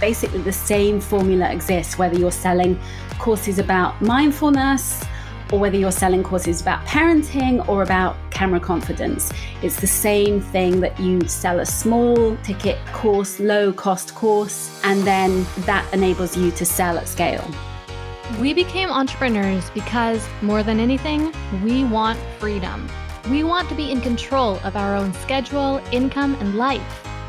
basically the same formula exists whether you're selling courses about mindfulness or whether you're selling courses about parenting or about camera confidence. It's the same thing that you sell a small ticket course, low cost course, and then that enables you to sell at scale. We became entrepreneurs because, more than anything, we want freedom. We want to be in control of our own schedule, income, and life.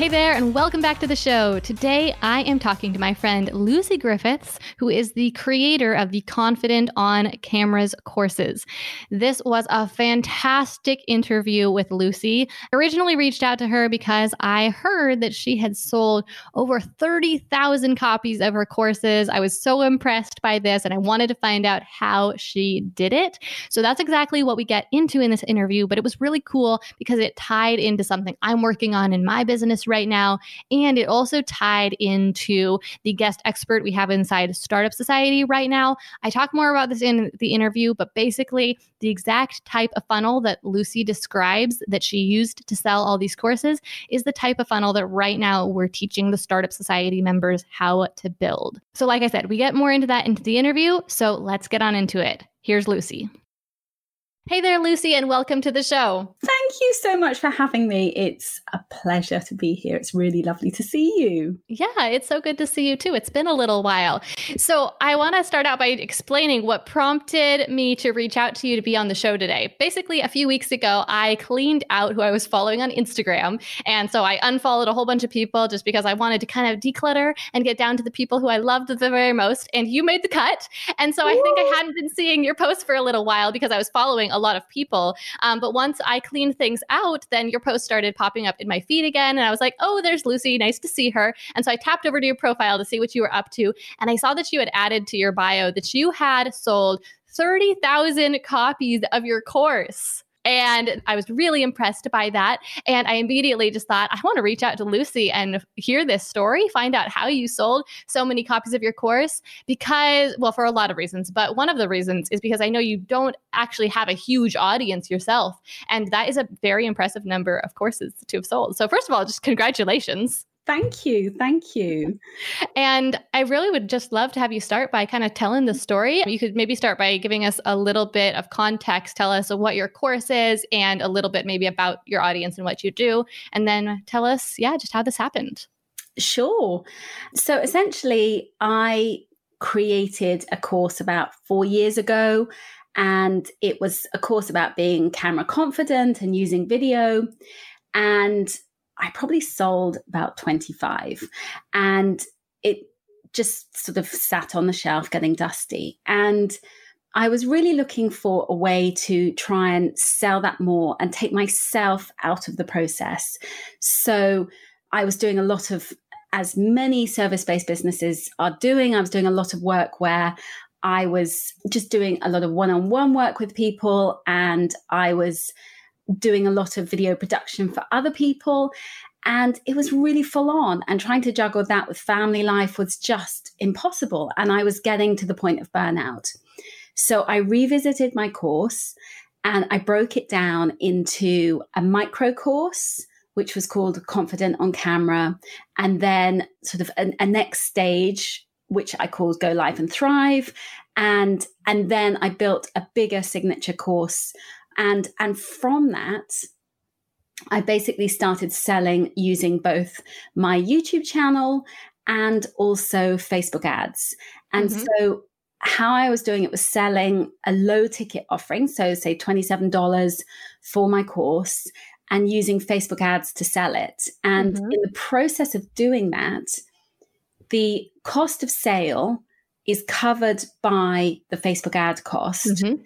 Hey there, and welcome back to the show. Today, I am talking to my friend Lucy Griffiths, who is the creator of the Confident on Cameras courses. This was a fantastic interview with Lucy. I originally reached out to her because I heard that she had sold over 30,000 copies of her courses. I was so impressed by this, and I wanted to find out how she did it. So that's exactly what we get into in this interview, but it was really cool because it tied into something I'm working on in my business right now. And it also tied into the guest expert we have inside Startup Society right now. I talk more about this in the interview, but basically, the exact type of funnel that Lucy describes that she used to sell all these courses is the type of funnel that right now we're teaching the Startup Society members how to build. So, like I said, we get more into that into the interview. So, let's get on into it. Here's Lucy. Hey there, Lucy, and welcome to the show. Thank you so much for having me. It's a pleasure to be here. It's really lovely to see you. Yeah, it's so good to see you too. It's been a little while. So, I want to start out by explaining what prompted me to reach out to you to be on the show today. Basically, a few weeks ago, I cleaned out who I was following on Instagram. And so I unfollowed a whole bunch of people just because I wanted to kind of declutter and get down to the people who I loved the very most. And you made the cut. And so I think I hadn't been seeing your posts for a little while because I was following a lot of people. Um, but once I cleaned things out, then your post started popping up in my feed again. And I was like, oh, there's Lucy. Nice to see her. And so I tapped over to your profile to see what you were up to. And I saw that you had added to your bio that you had sold 30,000 copies of your course. And I was really impressed by that. And I immediately just thought, I want to reach out to Lucy and hear this story, find out how you sold so many copies of your course. Because, well, for a lot of reasons, but one of the reasons is because I know you don't actually have a huge audience yourself. And that is a very impressive number of courses to have sold. So, first of all, just congratulations. Thank you. Thank you. And I really would just love to have you start by kind of telling the story. You could maybe start by giving us a little bit of context, tell us what your course is and a little bit maybe about your audience and what you do. And then tell us, yeah, just how this happened. Sure. So essentially, I created a course about four years ago. And it was a course about being camera confident and using video. And I probably sold about 25 and it just sort of sat on the shelf getting dusty. And I was really looking for a way to try and sell that more and take myself out of the process. So I was doing a lot of, as many service based businesses are doing, I was doing a lot of work where I was just doing a lot of one on one work with people and I was doing a lot of video production for other people. And it was really full on. And trying to juggle that with family life was just impossible. And I was getting to the point of burnout. So I revisited my course and I broke it down into a micro course, which was called Confident on Camera. And then sort of a, a next stage, which I called Go Live and Thrive. And, and then I built a bigger signature course and and from that I basically started selling using both my YouTube channel and also Facebook ads. And mm-hmm. so how I was doing it was selling a low ticket offering, so say $27 for my course and using Facebook ads to sell it. And mm-hmm. in the process of doing that, the cost of sale is covered by the Facebook ad cost. Mm-hmm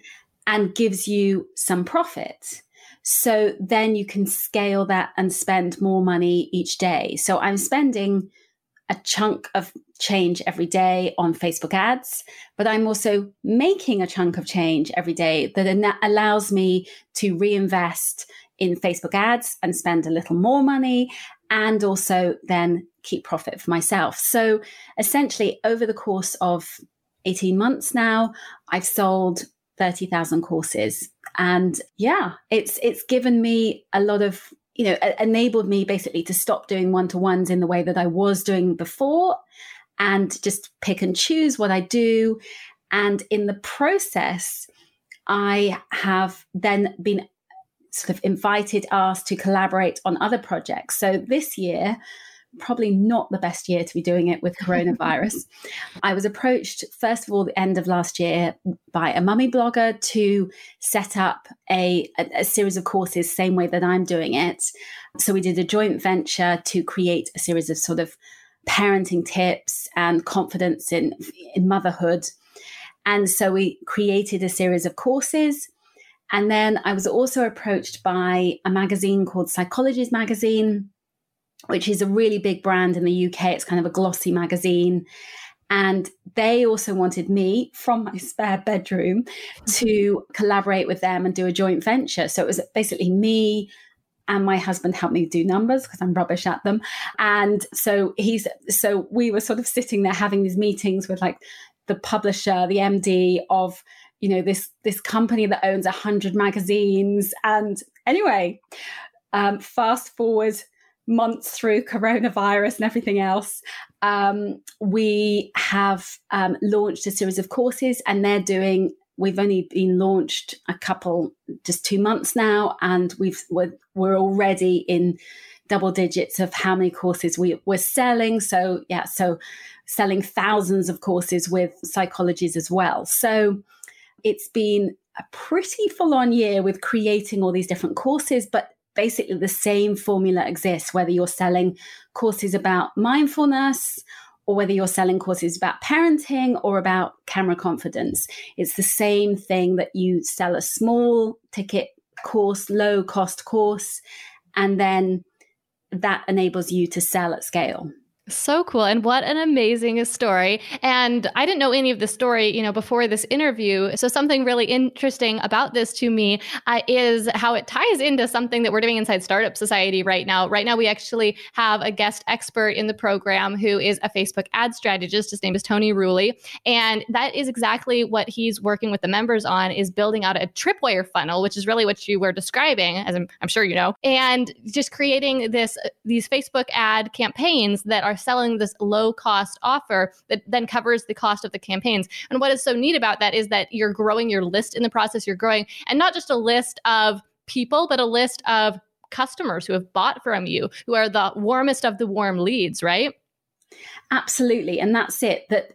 and gives you some profit. So then you can scale that and spend more money each day. So I'm spending a chunk of change every day on Facebook ads, but I'm also making a chunk of change every day that allows me to reinvest in Facebook ads and spend a little more money and also then keep profit for myself. So essentially, over the course of 18 months now, I've sold 30,000 courses. And yeah, it's it's given me a lot of you know, enabled me basically to stop doing one to ones in the way that I was doing before and just pick and choose what I do. And in the process, I have then been sort of invited, asked to collaborate on other projects. So this year, probably not the best year to be doing it with coronavirus. I was approached, first of all, the end of last year by a mummy blogger to set up a, a, a, series of courses, same way that I'm doing it. So we did a joint venture to create a series of sort of parenting tips and confidence in, in motherhood. And so we created a series of courses. And then I was also approached by a magazine called Psychologies Magazine, which is a really big brand in the UK. It's kind of a glossy magazine. And they also wanted me from my spare bedroom to collaborate with them and do a joint venture. So it was basically me and my husband helped me do numbers because I'm rubbish at them. And so he's so we were sort of sitting there having these meetings with like the publisher, the MD of you know this this company that owns a hundred magazines. And anyway, um, fast forward months through coronavirus and everything else, um, we have um, launched a series of courses, and they're doing. We've only been launched a couple, just two months now, and we've we're, we're already in double digits of how many courses we, we're selling. So yeah, so selling thousands of courses with psychologies as well. So it's been a pretty full on year with creating all these different courses, but basically the same formula exists, whether you're selling courses about mindfulness or whether you're selling courses about parenting or about camera confidence. It's the same thing that you sell a small ticket course, low cost course, and then that enables you to sell at scale. So cool. And what an amazing story. And I didn't know any of the story, you know, before this interview. So something really interesting about this to me uh, is how it ties into something that we're doing inside Startup Society right now. Right now, we actually have a guest expert in the program who is a Facebook ad strategist. His name is Tony Ruley. And that is exactly what he's working with the members on is building out a tripwire funnel, which is really what you were describing, as I'm, I'm sure you know, and just creating this, these Facebook ad campaigns that are are selling this low cost offer that then covers the cost of the campaigns. And what is so neat about that is that you're growing your list in the process. You're growing, and not just a list of people, but a list of customers who have bought from you, who are the warmest of the warm leads, right? Absolutely. And that's it, that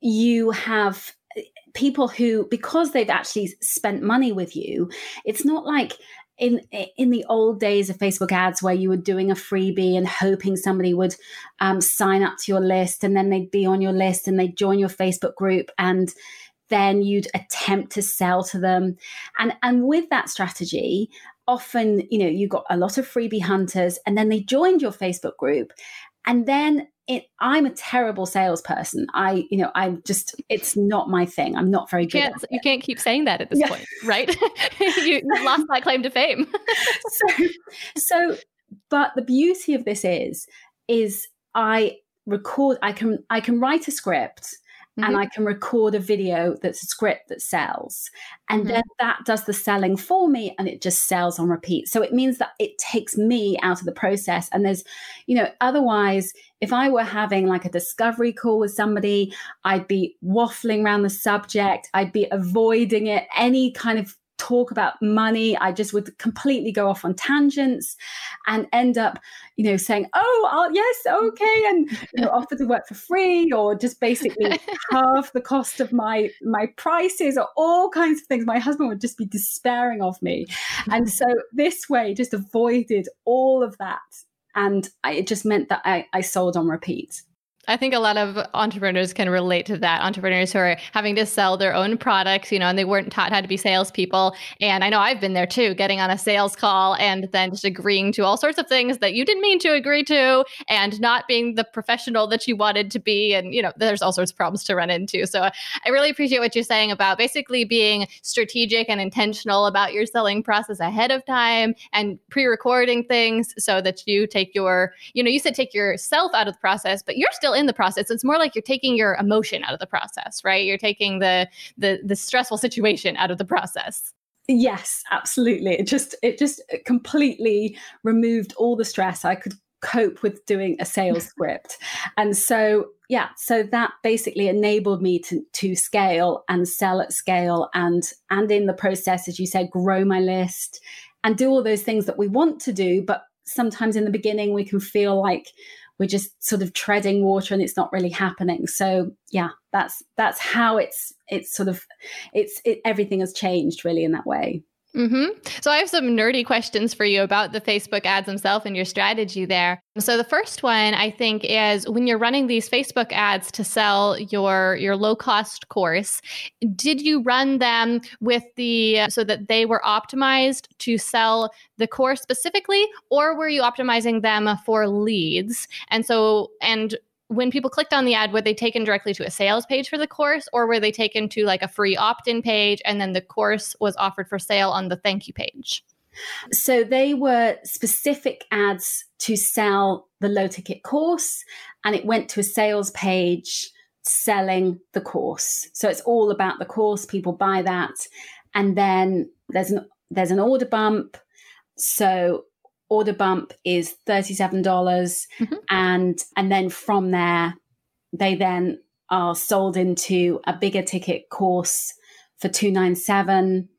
you have eh, people who, because they've actually spent money with you, it's not like in in the old days of Facebook ads where you were doing a freebie and hoping somebody would um, sign up to your list and then they'd be on your list and they'd join your Facebook group and then you'd attempt to sell to them. And and with that strategy often you know you got a lot of freebie hunters and then they joined your Facebook group and then it, I'm a terrible salesperson. I, you know, I'm just, it's not my thing. I'm not very good. You can't, you can't keep saying that at this yeah. point, right? you, lost that claim to fame. so, so, but the beauty of this is, is I record, I can, I can write a script Mm-hmm. and I can record a video that's a script that sells. And mm-hmm. then that does the selling for me and it just sells on repeat. So it means that it takes me out of the process. And there's, you know, otherwise, if I were having like a discovery call with somebody, I'd be waffling around the subject, I'd be avoiding it, any kind of talk about money. I just would completely go off on tangents and end up, you know, saying, "Oh, I'll, yes, okay," and you know, offer to work for free or just basically half the cost of my my prices or all kinds of things. My husband would just be despairing of me, and so this way just avoided all of that, and I, it just meant that I, I sold on repeat. I think a lot of entrepreneurs can relate to that. Entrepreneurs who are having to sell their own products, you know, and they weren't taught how to be salespeople. And I know I've been there too, getting on a sales call and then just agreeing to all sorts of things that you didn't mean to agree to and not being the professional that you wanted to be. And, you know, there's all sorts of problems to run into. So I really appreciate what you're saying about basically being strategic and intentional about your selling process ahead of time and pre recording things so that you take your, you know, you said take yourself out of the process, but you're still still in the process. It's more like you're taking your emotion out of the process, right? You're taking the the the stressful situation out of the process. Yes, absolutely. It just it just completely removed all the stress I could cope with doing a sales script. And so yeah, so that basically enabled me to to scale and sell at scale and and in the process as you said grow my list and do all those things that we want to do but sometimes in the beginning we can feel like we're just sort of treading water and it's not really happening. So yeah that's that's how it's it's sort of it's it, everything has changed really in that way Mm-hmm. So I have some nerdy questions for you about the Facebook ads themselves and your strategy there. So the first one I think is when you're running these Facebook ads to sell your your low cost course, did you run them with the so that they were optimized to sell the course specifically, or were you optimizing them for leads? And so and when people clicked on the ad, were they taken directly to a sales page for the course or were they taken to like a free opt in page and then the course was offered for sale on the thank you page? So they were specific ads to sell the low ticket course and it went to a sales page selling the course. So it's all about the course, people buy that and then there's an there's an order bump. So order bump is $37 mm-hmm. and and then from there they then are sold into a bigger ticket course for 297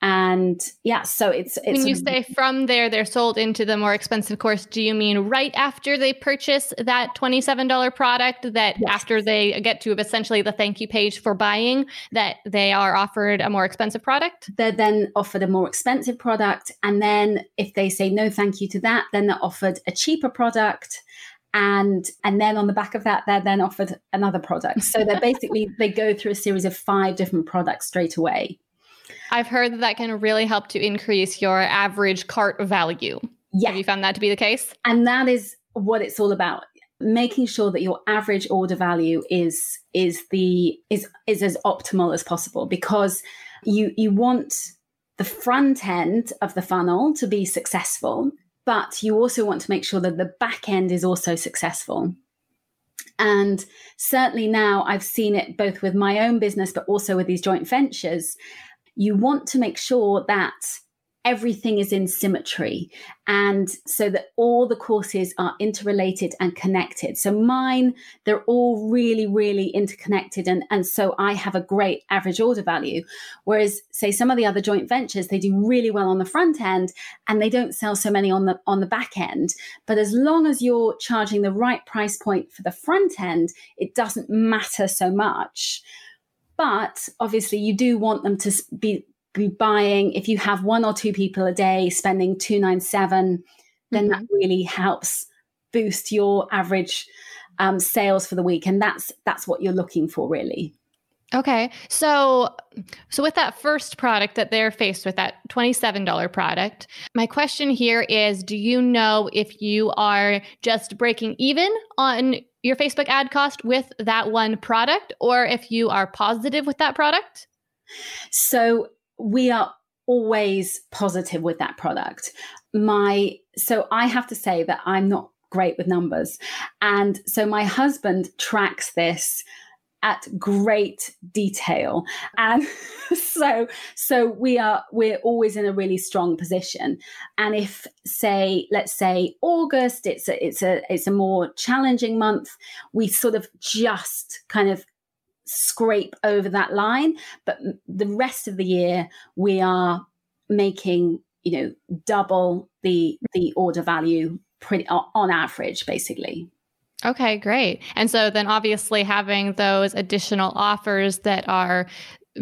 and yeah so it's, it's when you say from there they're sold into the more expensive course do you mean right after they purchase that $27 product that yes. after they get to essentially the thank you page for buying that they are offered a more expensive product? They're then offered a more expensive product and then if they say no thank you to that then they're offered a cheaper product and and then on the back of that they're then offered another product. So they're basically they go through a series of five different products straight away I've heard that that can really help to increase your average cart value. Yeah. Have you found that to be the case? And that is what it's all about making sure that your average order value is is the is is as optimal as possible because you you want the front end of the funnel to be successful but you also want to make sure that the back end is also successful and certainly now i've seen it both with my own business but also with these joint ventures you want to make sure that everything is in symmetry and so that all the courses are interrelated and connected. So mine they're all really really interconnected and, and so i have a great average order value. Whereas say some of the other joint ventures they do really well on the front end and they don't sell so many on the on the back end. But as long as you're charging the right price point for the front end it doesn't matter so much but obviously, you do want them to be be buying. If you have one or two people a day spending two nine seven, then mm-hmm. that really helps boost your average um, sales for the week, and that's that's what you're looking for, really. Okay. So so with that first product that they're faced with that $27 product, my question here is do you know if you are just breaking even on your Facebook ad cost with that one product or if you are positive with that product? So we are always positive with that product. My so I have to say that I'm not great with numbers. And so my husband tracks this at great detail. And so so we are we're always in a really strong position. And if say let's say august it's a it's a it's a more challenging month we sort of just kind of scrape over that line. But the rest of the year we are making you know double the the order value pretty on average basically Okay, great. And so then obviously having those additional offers that are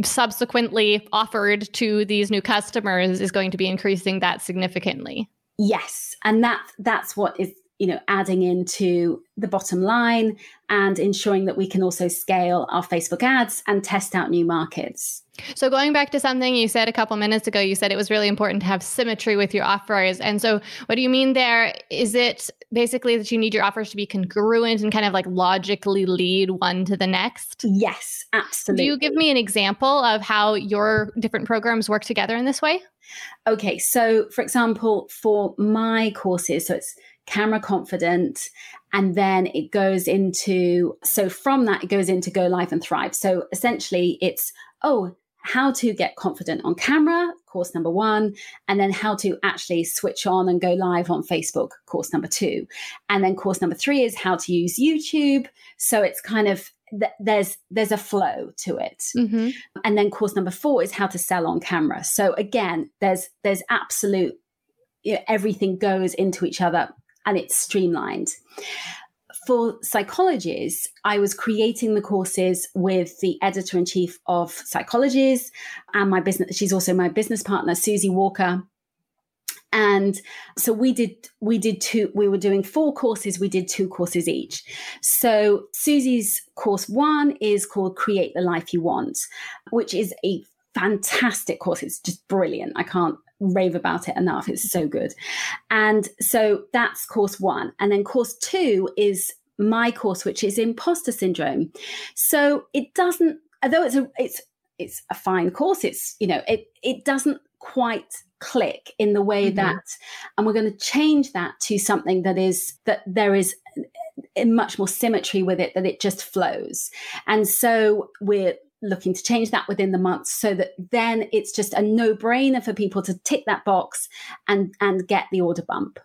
subsequently offered to these new customers is going to be increasing that significantly. Yes, and that that's what is you know, adding into the bottom line and ensuring that we can also scale our Facebook ads and test out new markets. So, going back to something you said a couple minutes ago, you said it was really important to have symmetry with your offers. And so, what do you mean there? Is it basically that you need your offers to be congruent and kind of like logically lead one to the next? Yes, absolutely. Do you give me an example of how your different programs work together in this way? Okay, so for example, for my courses, so it's camera confident and then it goes into so from that it goes into go live and thrive. So essentially it's oh how to get confident on camera course number one and then how to actually switch on and go live on facebook course number two. And then course number three is how to use youtube. So it's kind of there's there's a flow to it. Mm-hmm. and then course number four is how to sell on camera. So again there's there's absolute you know, everything goes into each other and it's streamlined. For psychologies, I was creating the courses with the editor in chief of psychologies and my business. She's also my business partner, Susie Walker. And so we did we did two we were doing four courses we did two courses each so susie's course one is called create the life you want which is a fantastic course it's just brilliant i can't rave about it enough. It's so good. And so that's course one. And then course two is my course, which is imposter syndrome. So it doesn't, although it's a it's it's a fine course, it's you know, it it doesn't quite click in the way mm-hmm. that and we're going to change that to something that is that there is much more symmetry with it that it just flows and so we're looking to change that within the month so that then it's just a no-brainer for people to tick that box and and get the order bump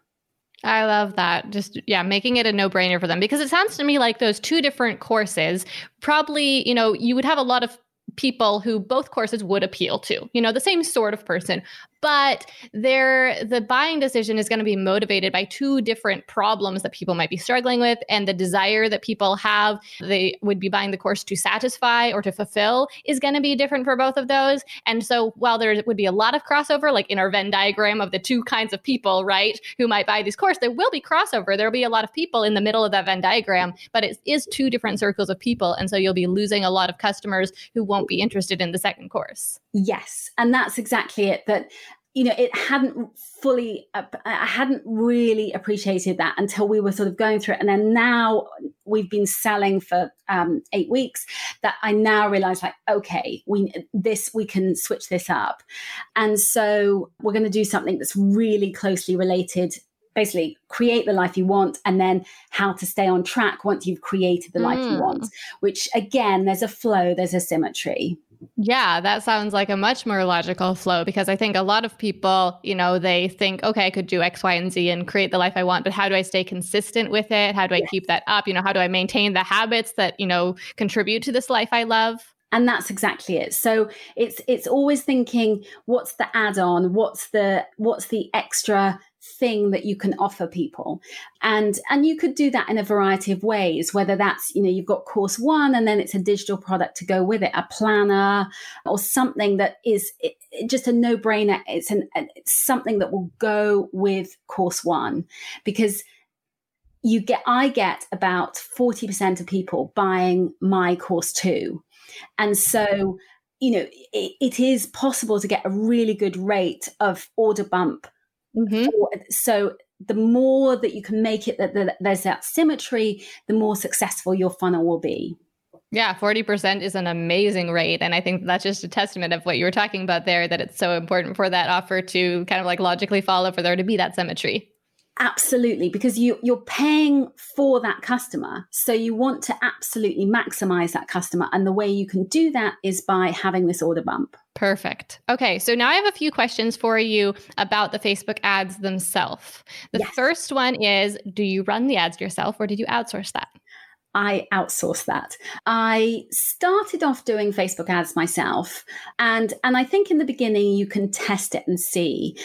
I love that. Just, yeah, making it a no brainer for them because it sounds to me like those two different courses probably, you know, you would have a lot of people who both courses would appeal to, you know, the same sort of person but the buying decision is going to be motivated by two different problems that people might be struggling with and the desire that people have they would be buying the course to satisfy or to fulfill is going to be different for both of those. And so while there would be a lot of crossover like in our venn diagram of the two kinds of people right who might buy this course there will be crossover. There'll be a lot of people in the middle of that venn diagram but it is two different circles of people and so you'll be losing a lot of customers who won't be interested in the second course. Yes and that's exactly it that you know, it hadn't fully, I hadn't really appreciated that until we were sort of going through it. And then now we've been selling for um, eight weeks that I now realize like, okay, we, this, we can switch this up. And so we're going to do something that's really closely related basically create the life you want and then how to stay on track once you've created the life you mm. want which again there's a flow there's a symmetry yeah, that sounds like a much more logical flow because I think a lot of people, you know, they think, okay, I could do X, Y, and Z and create the life I want, but how do I stay consistent with it? How do I yeah. keep that up? You know, how do I maintain the habits that, you know, contribute to this life I love? and that's exactly it so it's it's always thinking what's the add-on what's the what's the extra thing that you can offer people. And and you could do that in a variety of ways whether that's you know you've got course one and then it's a digital product to go with it a planner or something that is it, just a no-brainer. It's an it's something that will go with course one because you get i get about 40% of people buying my course two and so you know it, it is possible to get a really good rate of order bump Mm-hmm. So the more that you can make it that, that there's that symmetry, the more successful your funnel will be. Yeah, 40% is an amazing rate. And I think that's just a testament of what you were talking about there, that it's so important for that offer to kind of like logically follow for there to be that symmetry. Absolutely, because you you're paying for that customer, so you want to absolutely maximize that customer, and the way you can do that is by having this order bump. Perfect. Okay, so now I have a few questions for you about the Facebook ads themselves. The yes. first one is: Do you run the ads yourself, or did you outsource that? I outsourced that. I started off doing Facebook ads myself and and I think in the beginning you can test it and see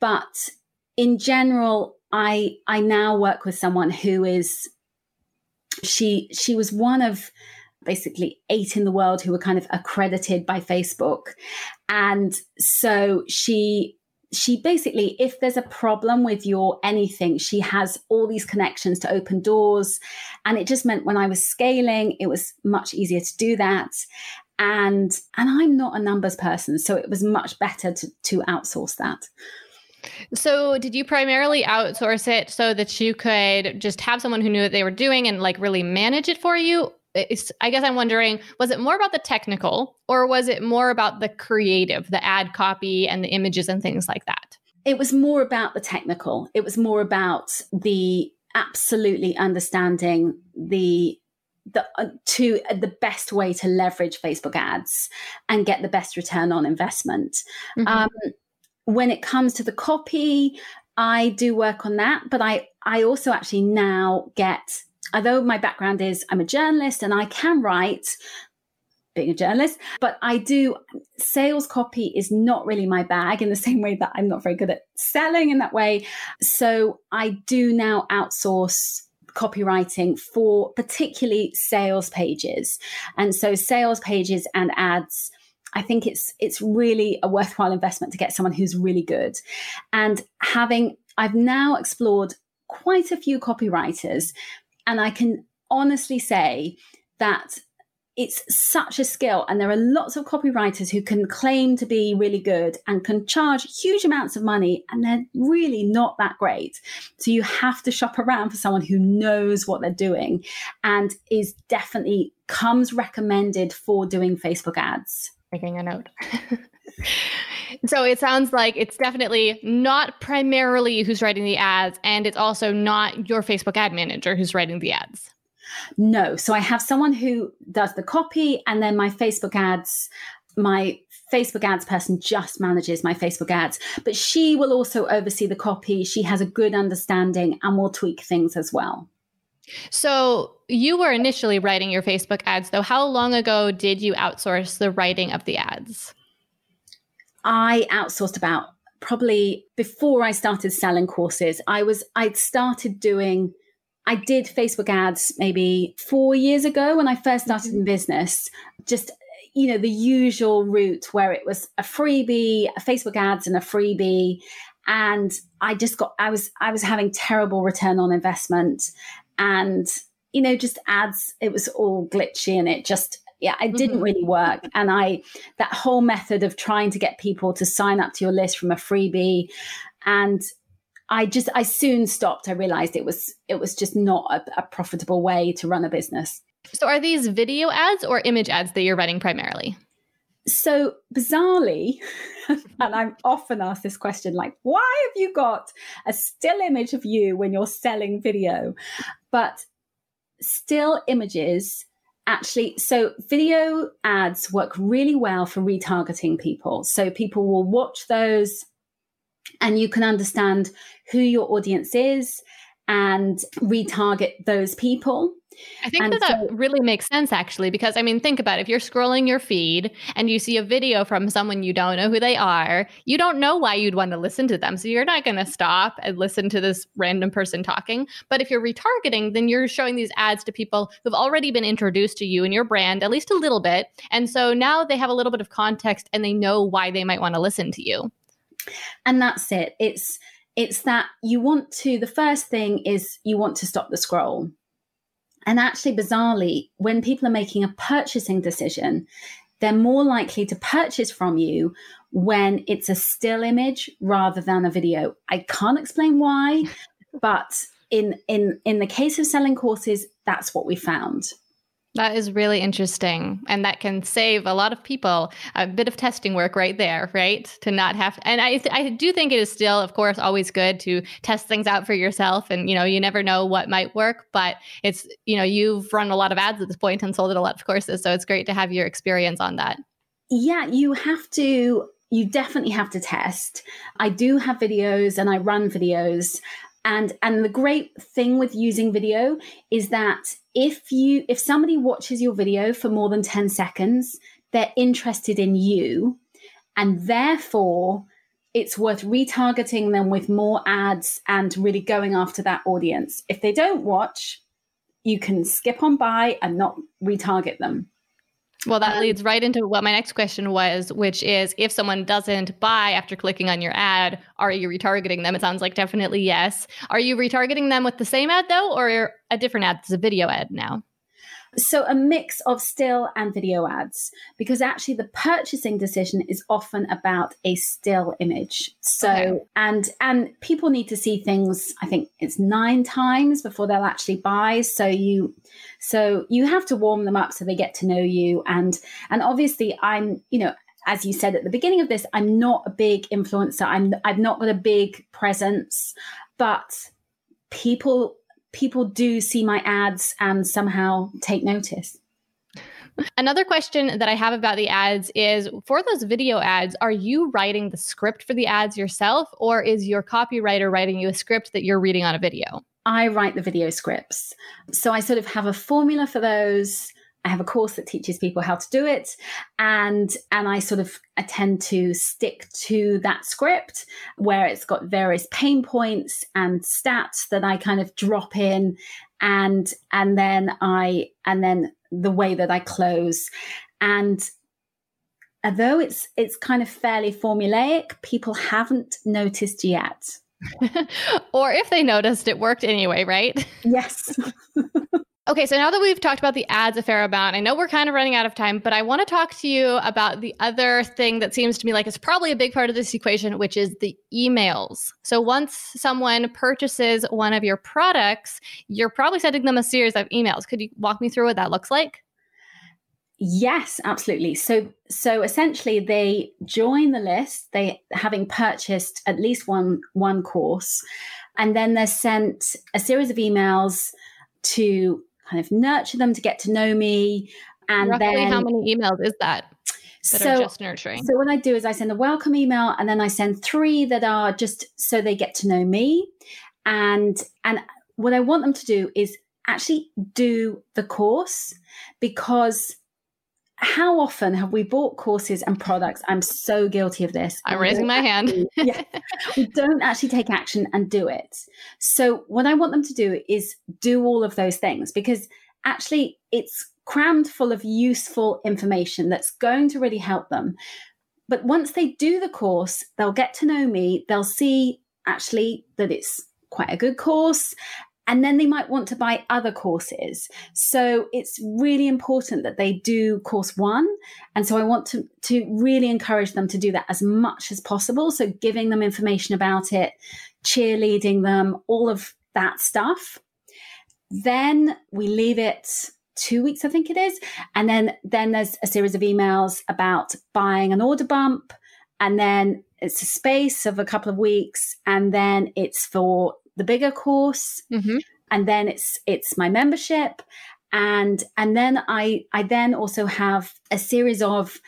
but in general I I now work with someone who is she she was one of basically eight in the world who were kind of accredited by Facebook. And so she she basically, if there's a problem with your anything, she has all these connections to open doors. And it just meant when I was scaling, it was much easier to do that. And and I'm not a numbers person, so it was much better to to outsource that. So, did you primarily outsource it so that you could just have someone who knew what they were doing and like really manage it for you? It's, I guess I'm wondering, was it more about the technical or was it more about the creative, the ad copy and the images and things like that? It was more about the technical. It was more about the absolutely understanding the the uh, to uh, the best way to leverage Facebook ads and get the best return on investment. Mm-hmm. Um, when it comes to the copy, I do work on that, but I I also actually now get although my background is I'm a journalist and I can write being a journalist, but I do sales copy is not really my bag in the same way that I'm not very good at selling in that way. So I do now outsource copywriting for particularly sales pages. And so sales pages and ads I think it's it's really a worthwhile investment to get someone who's really good. And having I've now explored quite a few copywriters and I can honestly say that it's such a skill and there are lots of copywriters who can claim to be really good and can charge huge amounts of money and they're really not that great so you have to shop around for someone who knows what they're doing and is definitely comes recommended for doing facebook ads making a note. so it sounds like it's definitely not primarily who's writing the ads, and it's also not your Facebook ad manager who's writing the ads. No. So I have someone who does the copy, and then my Facebook ads, my Facebook ads person just manages my Facebook ads, but she will also oversee the copy. She has a good understanding and will tweak things as well. So you were initially writing your Facebook ads, though. How long ago did you outsource the writing of the ads? I outsourced about probably before I started selling courses. I was I'd started doing I did Facebook ads maybe 4 years ago when I first started in mm-hmm. business. Just you know the usual route where it was a freebie, a Facebook ads and a freebie and I just got I was I was having terrible return on investment and you know just ads it was all glitchy and it just yeah it didn't mm-hmm. really work and i that whole method of trying to get people to sign up to your list from a freebie and i just i soon stopped i realized it was it was just not a, a profitable way to run a business so are these video ads or image ads that you're running primarily so bizarrely, and I'm often asked this question like, why have you got a still image of you when you're selling video? But still images actually, so video ads work really well for retargeting people. So people will watch those and you can understand who your audience is and retarget those people. I think that, so, that really makes sense actually, because I mean, think about it. If you're scrolling your feed and you see a video from someone you don't know who they are, you don't know why you'd want to listen to them. So you're not going to stop and listen to this random person talking. But if you're retargeting, then you're showing these ads to people who've already been introduced to you and your brand, at least a little bit. And so now they have a little bit of context and they know why they might want to listen to you. And that's it. It's, it's that you want to, the first thing is you want to stop the scroll. And actually, bizarrely, when people are making a purchasing decision, they're more likely to purchase from you when it's a still image rather than a video. I can't explain why, but in in in the case of selling courses, that's what we found. That is really interesting. And that can save a lot of people a bit of testing work right there, right? To not have, and I, th- I do think it is still, of course, always good to test things out for yourself. And, you know, you never know what might work, but it's, you know, you've run a lot of ads at this point and sold a lot of courses. So it's great to have your experience on that. Yeah, you have to, you definitely have to test. I do have videos and I run videos and and the great thing with using video is that if you if somebody watches your video for more than 10 seconds they're interested in you. And therefore it's worth retargeting them with more ads and really going after that audience. If they don't watch you can skip on by and not retarget them Well, that um, leads right into what my next question was, which is if someone doesn't buy after clicking on your ad, are you retargeting them? It sounds like definitely yes. Are you retargeting them with the same ad though, or a different ad? It's a video ad now. So, a mix of still and video ads, because actually the purchasing decision is often about a still image. So, okay. and and people need to see things. I think it's nine times before they'll actually buy. So you, so you have to warm them up so they get to know you. And and obviously, I'm you know as you said at the beginning of this, I'm not a big influencer. I'm I've not got a big presence, but people people do see my ads and somehow take notice. Another question that I have about the ads is for those video ads, are you writing the script for the ads yourself, or is your copywriter writing you a script that you're reading on a video? I write the video scripts. So I sort of have a formula for those. I have a course that teaches people how to do it, and and I sort of I tend to stick to that script where it's got various pain points and stats that I kind of drop in, and and then I and then the way that I close, and uh, although it's it's kind of fairly formulaic, people haven't noticed yet. or if they noticed, it worked anyway, right? Yes. Okay, so now that we've talked about the ads a fair amount, I know we're kind of running out of time, but I want to talk to you about the other thing that seems to me like it's probably a big part of this equation, which is the emails. So once someone purchases one of your products, you're probably sending them a series of emails. Could you walk me through what that looks like? Yes, absolutely. So so essentially they join the list, they having purchased at least one one course, and then they're sent a series of emails to kind of nurture them to get to know me. And Roughly then how many emails is that? That so, are just nurturing. So what I do is I send a welcome email and then I send three that are just so they get to know me. And and what I want them to do is actually do the course because how often have we bought courses and products? I'm so guilty of this. I'm raising my hand. yeah, we don't actually take action and do it. So, what I want them to do is do all of those things because actually it's crammed full of useful information that's going to really help them. But once they do the course, they'll get to know me, they'll see actually that it's quite a good course and then they might want to buy other courses. So it's really important that they do course one. And so I want to, to really encourage them to do that as much as possible. So giving them information about it, cheerleading them, all of that stuff. Then we leave it two weeks, I think it is. And then, then there's a series of emails about buying an order bump. And then it's a space of a couple of weeks. And then it's for the bigger course mm-hmm. and then it's it's my membership and and then i i then also have a series of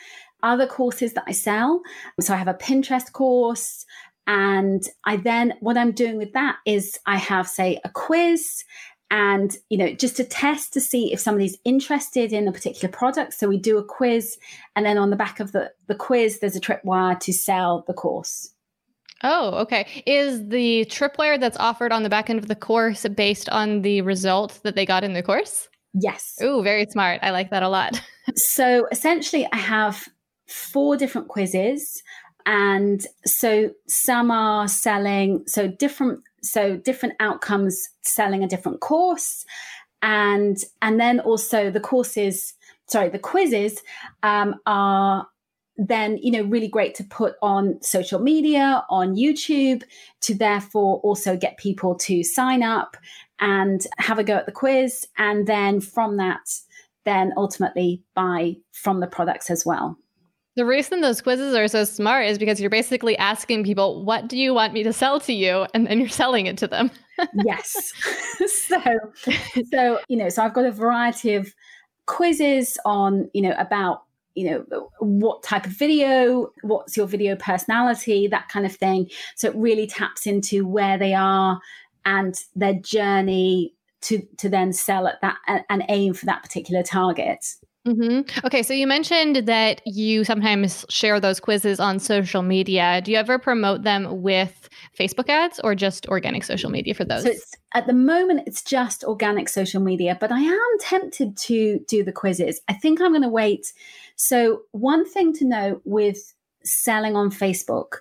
other courses that i sell. So i have a pinterest course and i then what i'm doing with that is i have say a quiz and you know just to test to see if somebody's interested in a particular product. So we do a quiz and then on the back of the the quiz there's a tripwire to sell the course Oh, okay. Is the tripwire that's offered on the back end of the course based on the result that they got in the course? Yes. Oh, very smart. I like that a lot. so essentially, I have four different quizzes. And so some are selling, so different, so different outcomes selling a different course. And, and then also the courses, sorry, the quizzes um, are then you know really great to put on social media on youtube to therefore also get people to sign up and have a go at the quiz. And then from that then ultimately buy from the products as well. The reason those quizzes are so smart is because you're basically asking people what do you want me to sell to you? And then you're selling it to them. Yes. So so you know so i've got a variety of quizzes on you know about you know what type of video what's your video personality that kind of thing so it really taps into where they are and their journey to to then sell at that and aim for that particular target Mm-hmm. Okay, so you mentioned that you sometimes share those quizzes on social media. Do you ever promote them with Facebook ads or just organic social media for those? So it's at the moment it's just organic social media, but I am tempted to do the quizzes. I think I'm going to wait. So, one thing to note with selling on Facebook,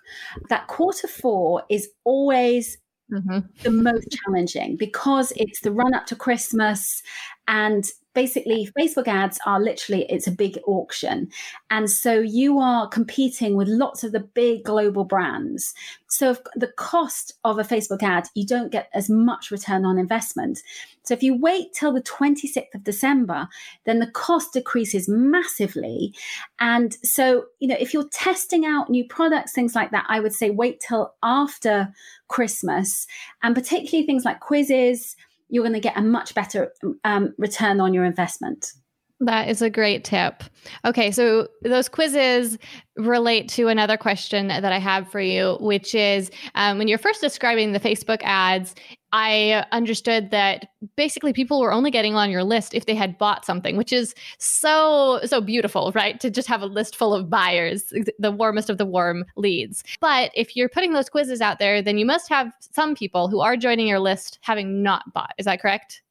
that quarter four is always mm-hmm. the most challenging because it's the run up to Christmas and basically facebook ads are literally it's a big auction. And so you are competing with lots of the big global brands. So the cost of a facebook ad you don't get as much return on investment. So if you wait till the 26th of december then the cost decreases massively. And so you know if you're testing out new products things like that i would say wait till after christmas. And particularly things like quizzes you're going to get a much better um, return on your investment. That is a great tip. Okay, so those quizzes relate to another question that I have for you, which is um, when you're first describing the Facebook ads, I understood that basically people were only getting on your list if they had bought something, which is so, so beautiful, right? To just have a list full of buyers, the warmest of the warm leads. But if you're putting those quizzes out there, then you must have some people who are joining your list having not bought. Is that correct?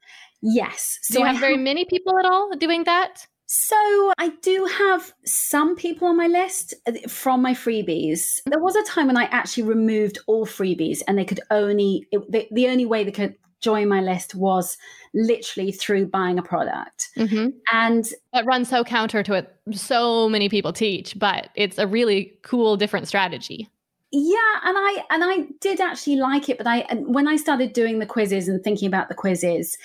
Yes. So Do you have, have very many people at all doing that? So I do have some people on my list uh, from my freebies. There was a time when I actually removed all freebies and they could only, it, the, the only way they could join my list was literally through buying a product. Mm-hmm. And that runs so counter to what so many people teach, but it's a really cool, different strategy yeah and i and i did actually like it but i when i started doing the quizzes and thinking about the quizzes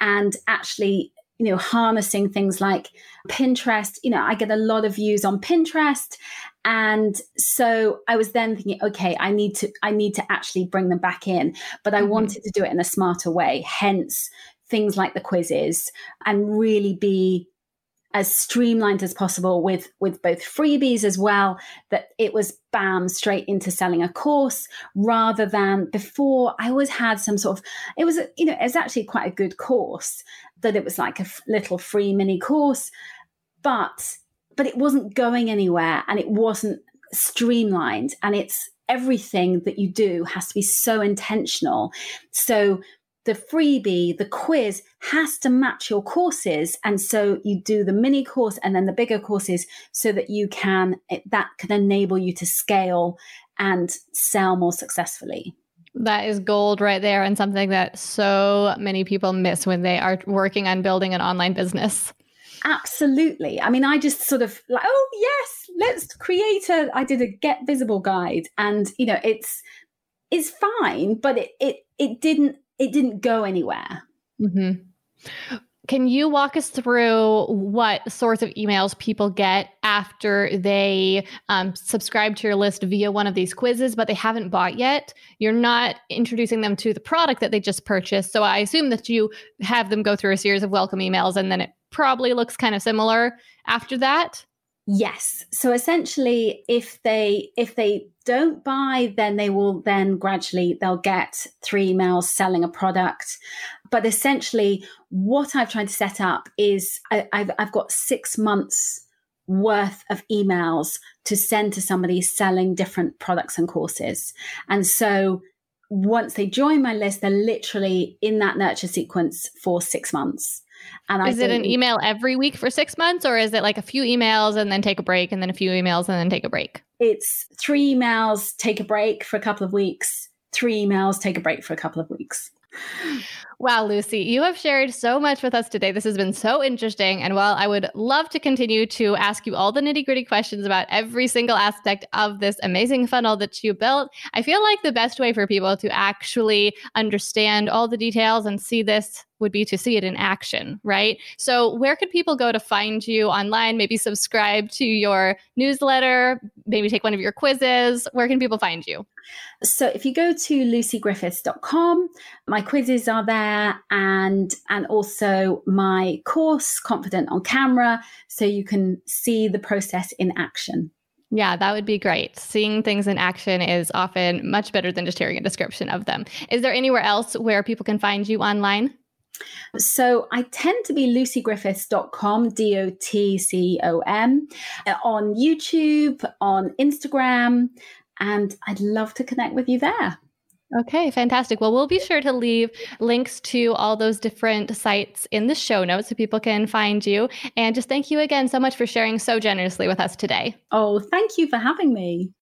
and actually you know harnessing things like pinterest. You know i get a lot of views on pinterest. And so i was then thinking okay i need to i need to actually bring them back in. But i mm-hmm. wanted to do it in a smarter way. Hence things like the quizzes and really be as streamlined as possible with with both freebies as well that it was bam straight into selling a course rather than before i always had some sort of it was you know it was actually quite a good course that it was like a f- little free mini course but but it wasn't going anywhere and it wasn't streamlined and it's everything that you do has to be so intentional. So the freebie, the quiz has to match your courses. And so you do the mini course and then the bigger courses so that you can, that can enable you to scale and sell more successfully. That is gold right there, and something that so many people miss when they are working on building an online business. Absolutely. I mean, I just sort of like, oh, yes, let's create a, I did a get visible guide. And, you know, it's, it's fine, but it, it, it didn't it didn't go anywhere. Mm-hmm. Can you walk us through what sorts of emails people get after they um, subscribe to your list via one of these quizzes, but they haven't bought yet? You're not introducing them to the product that they just purchased. So I assume that you have them go through a series of welcome emails and then it probably looks kind of similar after that. Yes. So essentially if they if they don't buy then they will then gradually they'll get three emails selling a product. But essentially what I've tried to set up is I, I've I've got 6 months worth of emails to send to somebody selling different products and courses. And so once they join my list, they're literally in that nurture sequence for six months. And is I it an email every week for six months, or is it like a few emails and then take a break, and then a few emails and then take a break? It's three emails, take a break for a couple of weeks, three emails, take a break for a couple of weeks. Wow, Lucy, you have shared so much with us today. This has been so interesting. And while I would love to continue to ask you all the nitty gritty questions about every single aspect of this amazing funnel that you built, I feel like the best way for people to actually understand all the details and see this would be to see it in action, right? So, where could people go to find you online? Maybe subscribe to your newsletter, maybe take one of your quizzes. Where can people find you? So, if you go to lucygriffiths.com, my quizzes are there and and also my course Confident on Camera so you can see the process in action. Yeah, that would be great. Seeing things in action is often much better than just hearing a description of them. Is there anywhere else where people can find you online? So I tend to be lucygriffiths.com, D O T C O M, on YouTube, on Instagram, and I'd love to connect with you there. Okay, fantastic. Well, we'll be sure to leave links to all those different sites in the show notes so people can find you. And just thank you again so much for sharing so generously with us today. Oh, thank you for having me.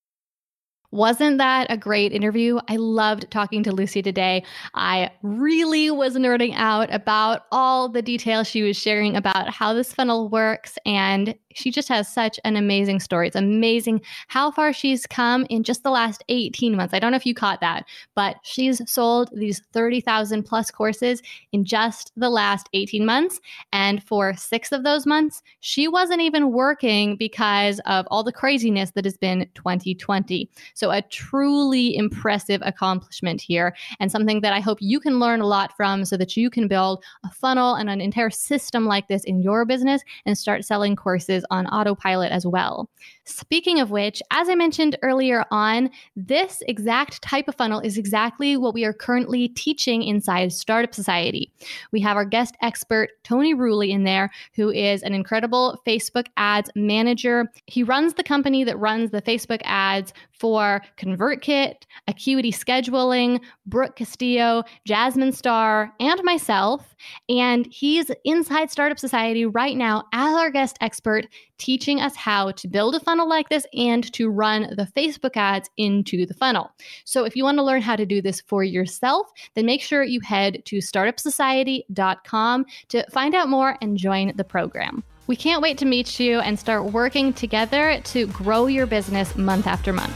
Wasn't that a great interview? I loved talking to Lucy today. I really was nerding out about all the details she was sharing about how this funnel works and she just has such an amazing story. It's amazing how far she's come in just the last 18 months. I don't know if you caught that, but she's sold these 30,000 plus courses in just the last 18 months. And for six of those months, she wasn't even working because of all the craziness that has been 2020. So, a truly impressive accomplishment here, and something that I hope you can learn a lot from so that you can build a funnel and an entire system like this in your business and start selling courses on autopilot as well. Speaking of which, as I mentioned earlier on, this exact type of funnel is exactly what we are currently teaching inside Startup Society. We have our guest expert, Tony Ruley, in there, who is an incredible Facebook ads manager. He runs the company that runs the Facebook ads for ConvertKit, Acuity Scheduling, Brooke Castillo, Jasmine Star, and myself. And he's inside Startup Society right now as our guest expert, teaching us how to build a funnel like this and to run the Facebook ads into the funnel. So if you want to learn how to do this for yourself, then make sure you head to startupsociety.com to find out more and join the program. We can't wait to meet you and start working together to grow your business month after month.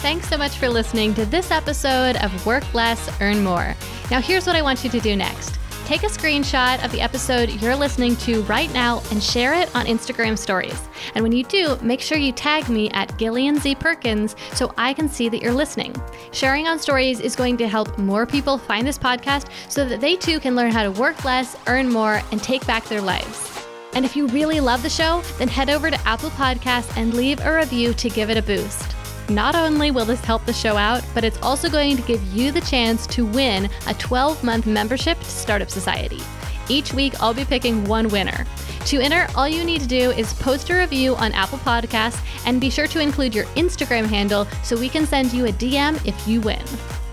Thanks so much for listening to this episode of Work Less, Earn More. Now, here's what I want you to do next take a screenshot of the episode you're listening to right now and share it on Instagram stories. And when you do, make sure you tag me at Gillian Z Perkins so I can see that you're listening. Sharing on stories is going to help more people find this podcast so that they too can learn how to work less, earn more, and take back their lives. And if you really love the show, then head over to Apple Podcasts and leave a review to give it a boost. Not only will this help the show out, but it's also going to give you the chance to win a 12 month membership to Startup Society. Each week, I'll be picking one winner. To enter, all you need to do is post a review on Apple Podcasts and be sure to include your Instagram handle so we can send you a DM if you win.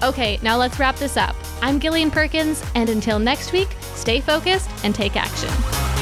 Okay, now let's wrap this up. I'm Gillian Perkins, and until next week, stay focused and take action.